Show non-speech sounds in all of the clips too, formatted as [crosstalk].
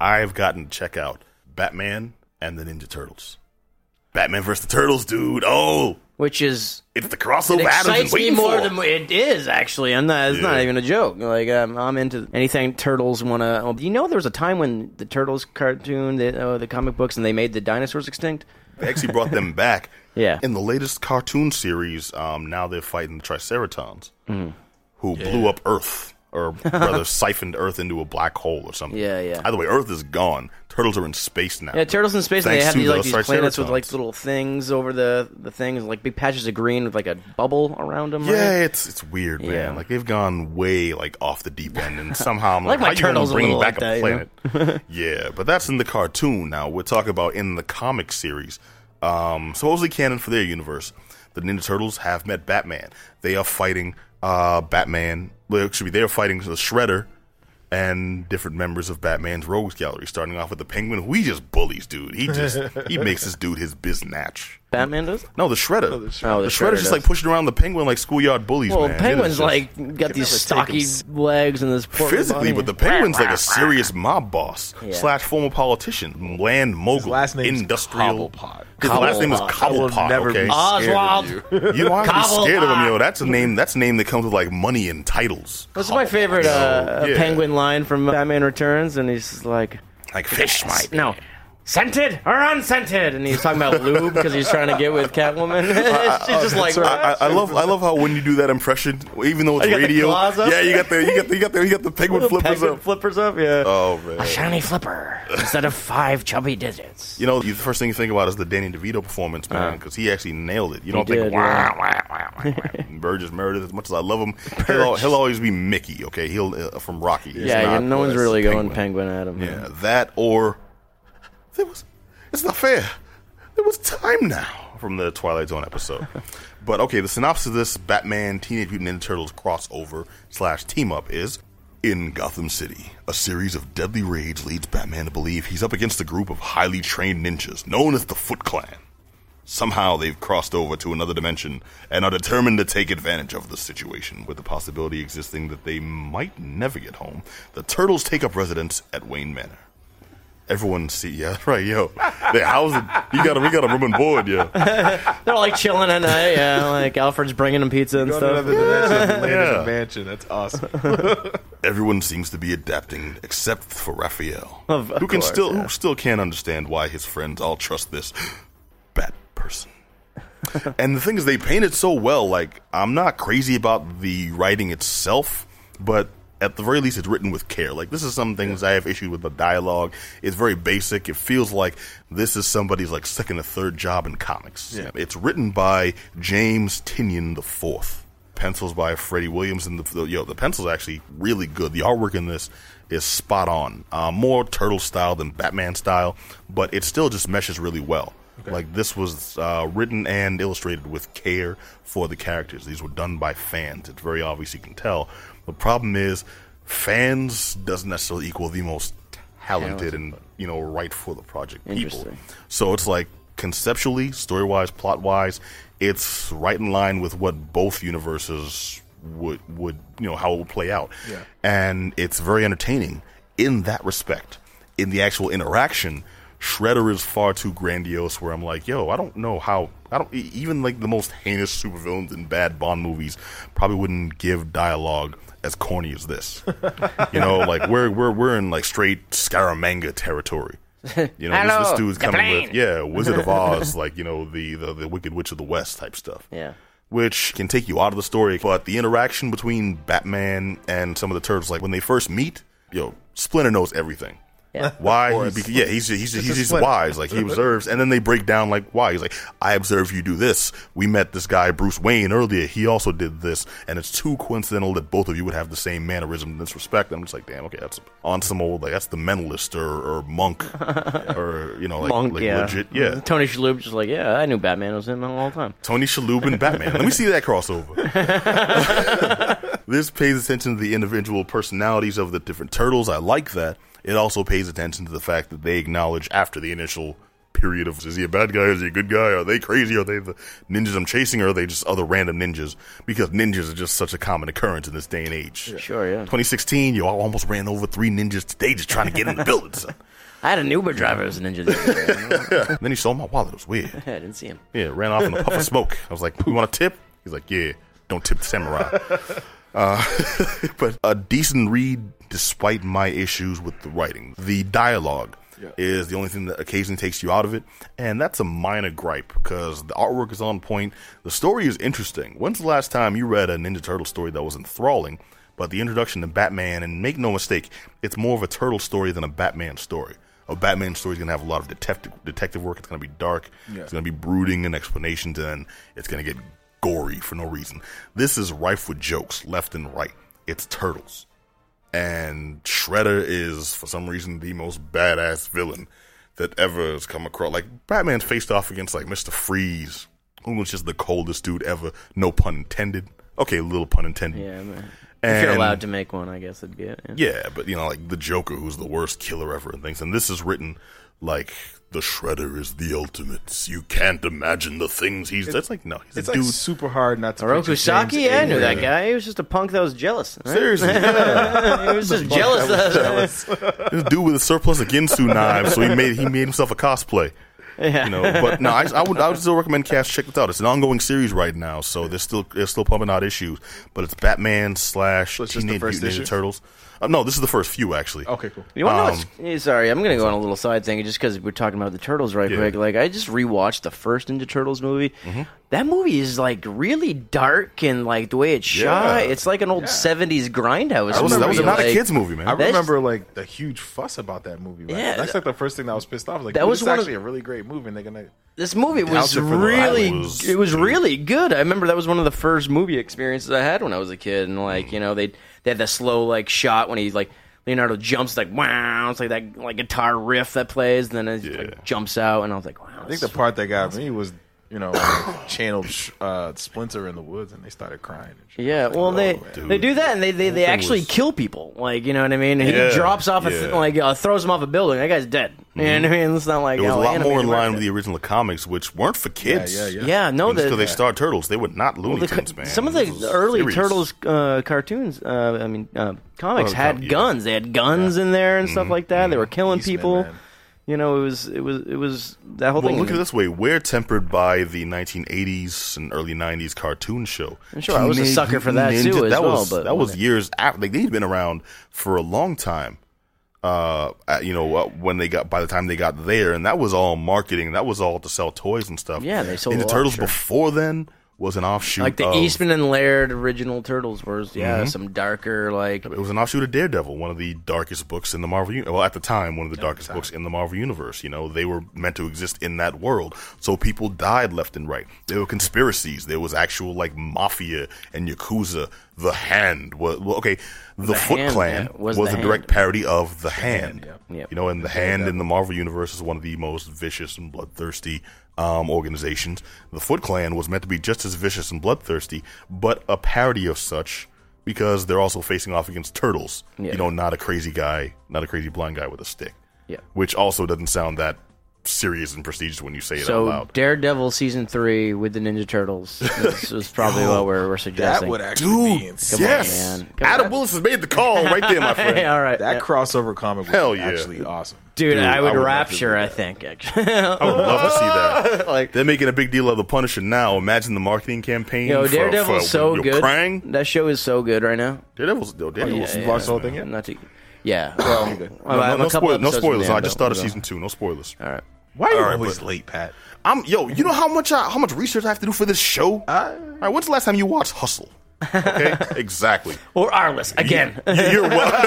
I've gotten to check out Batman and the Ninja Turtles. Batman versus the Turtles, dude. Oh, Which is it's the crossover Adam's been excites me more for. than it is actually. I'm not. It's not even a joke. Like um, I'm into anything turtles want to. You know, there was a time when the turtles cartoon, the, uh, the comic books, and they made the dinosaurs extinct. They actually brought them [laughs] back. Yeah. In the latest cartoon series, um, now they're fighting the Triceratons, Mm-hmm. who blew up Earth, or [laughs] rather siphoned Earth into a black hole or something. Yeah, yeah. Either way, Earth is gone. Turtles are in space now. Yeah, turtles in space. and they Thanks have to these, like those these planets with like little things over the the things, like big patches of green with like a bubble around them. Yeah, right? it's it's weird, man. Yeah. Like they've gone way like off the deep end, and somehow I'm [laughs] like like, my how you gonna turtles a bring little back like a that, you planet? [laughs] yeah, but that's in the cartoon. Now we're talking about in the comic series. Um, supposedly canon for their universe, the Ninja Turtles have met Batman. They are fighting uh, Batman. Well, actually, they are fighting the Shredder and different members of Batman's Rogues Gallery. Starting off with the Penguin, who he just bullies, dude. He just he makes this dude his biznatch. Batman does. No, the Shredder. Oh, the the Shredder's Shredder just does. like pushing around the Penguin like schoolyard bullies. Well, man. Penguins just- like got these stocky legs and this portly physically, body. but the penguin's like a serious mob boss Yeah. slash former politician, land mogul, last name industrial. Cobblepot. His last name is Cobblepot. I never okay, be Oswald. of you. [laughs] you don't have to be scared of him, yo. That's a name. That's a name that comes with like money and titles. What's my favorite uh, Yeah. penguin line from Batman Returns? And he's like, Like fish, my no, scented or unscented, and he's talking about [laughs] lube because he's trying to get with Catwoman. [laughs] She's just like, I, I love I love how when you do that impression, even though it's radio, yeah, you got the you got the you got the you got the penguin flippers penguin up. flippers up, yeah. Oh man, Shiny flipper instead of five chubby digits. You know, the first thing you think about is the Danny DeVito performance, man, because he actually nailed it. You don't think, did, wah, yeah. wah, wah, wah, wah. [laughs] Burgess Meredith, as much as I love him, he'll, he'll always be Mickey, okay? He'll uh, from Rocky. Yeah, not no one's really going Penguin. penguin at him. Yeah, that or there was. It's not fair. There was time now from the Twilight Zone episode. [laughs] but okay, the synopsis of this Batman Teenage Mutant Ninja Turtles crossover slash team up is. In Gotham City, a series of deadly raids leads Batman to believe he's up against a group of highly trained ninjas known as the Foot Clan. Somehow they've crossed over to another dimension and are determined to take advantage of the situation, with the possibility existing that they might never get home. The Turtles take up residence at Wayne Manor. Everyone see, yeah, [laughs] right, yo. They house it. You got a, we got a room and board, yeah. [laughs] They're all like chilling at night. Yeah, like Alfred's bringing them pizza and Go stuff. another dimension and [laughs] land in Yeah. a mansion. That's awesome. Everyone seems to be adapting except for Raphael, Of who can course, still yeah. who still can't understand why his friends all trust this bat person. and the thing is, they paint it so well. Like I'm not crazy about the writing itself, but at the very least, it's written with care. Like this is some things I have issues with the dialogue. It's very basic. It feels like this is somebody's like second or third job in comics. Yeah. It's written by James Tynion the Fourth. Pencils by Freddie Williams, and the, the yo, the pencil's actually really good. The artwork in this is spot on. Uh, more turtle style than Batman style, but it still just meshes really well. Like this was uh, written and illustrated with care for the characters. These were done by fans. It's very obvious you can tell. The problem is, fans doesn't necessarily equal the most talented and you know right for the project people. So it's like conceptually, story wise, plot wise, it's right in line with what both universes would would you know how it would play out. Yeah. And it's very entertaining in that respect. In the actual interaction, Shredder is far too grandiose where I'm like, yo, I don't know how I don't even like the most heinous supervillains in bad Bond movies probably wouldn't give dialogue as corny as this. [laughs] you know, like we're we're we're in like straight Scaramanga territory. You know, this, this dude's coming plane. with yeah, Wizard of [laughs] Oz, like you know the, the the Wicked Witch of the West type stuff. Yeah. which can take you out of the story. But the interaction between Batman and some of the turtles, like when they first meet, yo, Splinter knows everything. Yeah. [laughs] Why? course. Because, yeah, he's he's he's, a he's Splinter. wise. Like he observes, and then they break down like why. He's like, I observe you do this. We met this guy Bruce Wayne earlier. He also did this, and it's too coincidental that both of you would have the same mannerism in this respect. I'm just like, damn, okay, that's on some old like that's the mentalist or, or monk [laughs] or you know like, Monk, like yeah. legit, yeah. Mm-hmm. Tony Shalhoub just like, yeah, I knew Batman was him all the time. Tony Shalhoub and Batman. Let me see that crossover. [laughs] this pays attention to the individual personalities of the different turtles. I like that. It also pays attention to the fact that they acknowledge after the initial period of is he a bad guy? Is he a good guy? Are they crazy? Are they the ninjas I'm chasing? Or are they just other random ninjas? Because ninjas are just such a common occurrence in this day and age. Sure, yeah. 2016, yo, I almost ran over three ninjas today just trying to get in the building. son. [laughs] I had an Uber driver as a ninja. The [laughs] then he stole my wallet. It was weird. [laughs] I didn't see him. Yeah, ran off in a puff of smoke. I was like, "You want a tip?" He's like, "Yeah, don't tip the samurai." Uh, but a decent read, despite my issues with the writing. The dialogue is the only thing that occasionally takes you out of it, and that's a minor gripe because the artwork is on point. The story is interesting. When's the last time you read a Ninja Turtle story that was enthralling? But the introduction to Batman, and make no mistake, it's more of a turtle story than a Batman story. A Batman story is going to have a lot of detective detective work. It's going to be dark. It's going to be brooding and explanations, and it's going to get gory for no reason. This is rife with jokes left and right. It's turtles, and Shredder is for some reason the most badass villain that ever has come across. Like Batman's faced off against like Mister Freeze, who was just the coldest dude ever. No pun intended. Okay, a little pun intended. Yeah, man. if you're allowed to make one, I guess it'd be it. Yeah. Yeah, but you know, like the Joker, who's the worst killer ever, and things. And this is written like the Shredder is the ultimate. You can't imagine the things he's. That's like no, he's It's a like dude. super hard not to. Oroku picture James yeah, I knew that guy. He was just a punk that was jealous. right? Seriously, [laughs] yeah. he was just [laughs] [laughs] jealous. this dude with a surplus of Ginsu knives, so he made he made himself a cosplay. Yeah. You know, but no, I, I would I would still recommend cast check this out. It's an ongoing series right now, so they're still they're still pumping out issues. But it's Batman slash So it's just the Teenage first Mutant Ninja issue? Turtles. Uh, no, this is the first few actually. Okay, cool. You want to know Um, what's, eh, sorry, I'm going to go on a little side thing just because we're talking about the Turtles right Yeah. quick. Like, I just rewatched the first Ninja Turtles movie. Mm-hmm. That movie is, like, really dark and, like, the way it's shot. Yeah. It's like an old 70s grindhouse That was, that was movie. not a kids movie, man. I remember like the huge fuss about that movie. Right? Yeah, that's like the first thing that I was pissed off. Like That that was was one of- actually a really great movie, and they're gonna. This movie was Doubts it for the really, it was good. really good. I remember that was one of the first movie experiences I had when I was a kid, and Mm. like you know they they had that slow like shot when he like Leonardo jumps like wow, it's like that like guitar riff that plays, and then it Yeah. like, jumps out, and I was like wow. I think the part that got me was you know when [coughs] channeled uh, Splinter in the woods, and they started crying. And shit. Yeah, well, they dude. they do that, and they they, they actually was- kill people. Like you know what I mean? He Yeah, drops off a th- Mm-hmm. like uh, throws him off a building. That guy's dead. You know what I mean? It's not like It was a lot more in line work with the original comics, which weren't for kids. yeah, yeah. Yeah, yeah no, because the, they starred turtles. They were not Looney the ca- Tunes, man. some of the was early serious. Turtles uh, cartoons, uh, I mean uh, comics, Oh, had yeah. Mm-hmm. guns. They had guns in there and stuff like that. They were killing people. man. You know, it was it was it was that whole Well, thing. look at it this way: we're tempered by the 1980s and early 90s cartoon show. Sure, I was a sucker for that, too, Ninja- as that well, was but that was years after. Like, they'd been around for a long time. Uh, you know, uh, when they got by the time they got there, and that was all marketing. That was all to sell toys and stuff. Yeah, they sold lot, Turtles sure. before then was an offshoot. like the of, Eastman and Laird original Turtles was yeah Mm-hmm. some darker like It was an offshoot of Daredevil, one of the darkest books in the Marvel. Well, at the time, one of the darkest books in the Marvel universe. You know, they were meant to exist in that world, so people died left and right. There were conspiracies. There was actual like mafia and yakuza. The Hand was well, okay. The, Foot Hand, Clan yeah, was was, the a direct parody of the Hand. Hand, yeah. Yep. You know, and the Hand in the Marvel universe is one of the most vicious and bloodthirsty um, organizations. The Foot Clan was meant to be just as vicious and bloodthirsty, but a parody of such because they're also facing off against turtles. Yeah. You know, not a crazy guy, not a crazy blind guy with a stick. Yeah. Which also doesn't sound that serious and prestigious when you say it out So loud. Daredevil season three with the Ninja Turtles this is [laughs] probably what we're, we're That suggesting. would actually be Dude, insane. yes. man. Adam on. Willis has made the call right there, my [laughs] friend. Hey, all right, That yeah. crossover comic was Hell yeah. actually awesome. dude, Dude, I would I would rapture. I think actually. I would love to see that. [laughs] like They're making a big deal of the Punisher now. Imagine the marketing campaign. yo, for, Daredevil's for, so yo, good. Krang. That show is so good right now. Daredevil's, yo, Daredevil's oh, You watched the whole thing yet? Not to, yeah. Well, No, I'm no, a couple spoil- no spoilers. the I just started season two. No spoilers. All right. Why are you All right, always but- late, Pat? I'm yo. You know how much I, how much research I have to do for this show. I- All right, when's the last time you watched Hustle? Okay, [laughs] exactly. Or Arliss again. You- You're well. [laughs]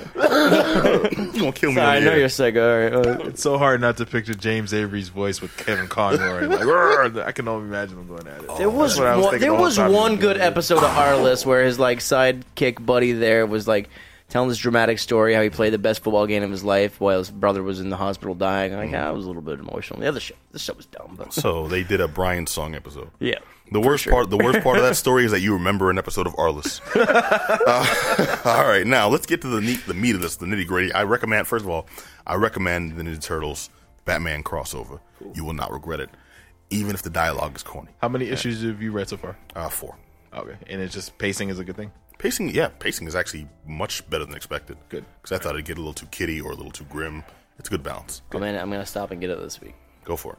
you gonna kill me? I know you're sick. All right. Uh, It's so hard not to picture James Avery's voice with Kevin Conroy. Like, "Rrr," I can only imagine him going at it. There was what I one, thinking there the whole was time he one good doing it. episode of Arliss where his like sidekick buddy there was like telling this dramatic story how he played the best football game of his life while his brother was in the hospital dying. Like, ah, I was a little bit emotional. The other show, this show was dumb, but So they did a Brian song episode. yeah. The worst part, the worst part of that story is that you remember an episode of Arliss. [laughs] Uh, [laughs] all right, now let's get to the neat, the meat of this, the nitty gritty. I recommend, first of all, I recommend the Ninja Turtles Batman crossover. You will not regret it, even if the dialogue is corny. How many issues have you read so far? Uh, four. Okay, and it's just pacing is a good thing. Pacing, yeah, pacing is actually much better than expected. Good. because I thought it'd get a little too kiddie or a little too grim. It's a good balance. Oh man, I'm gonna stop and get it this week. Go for it.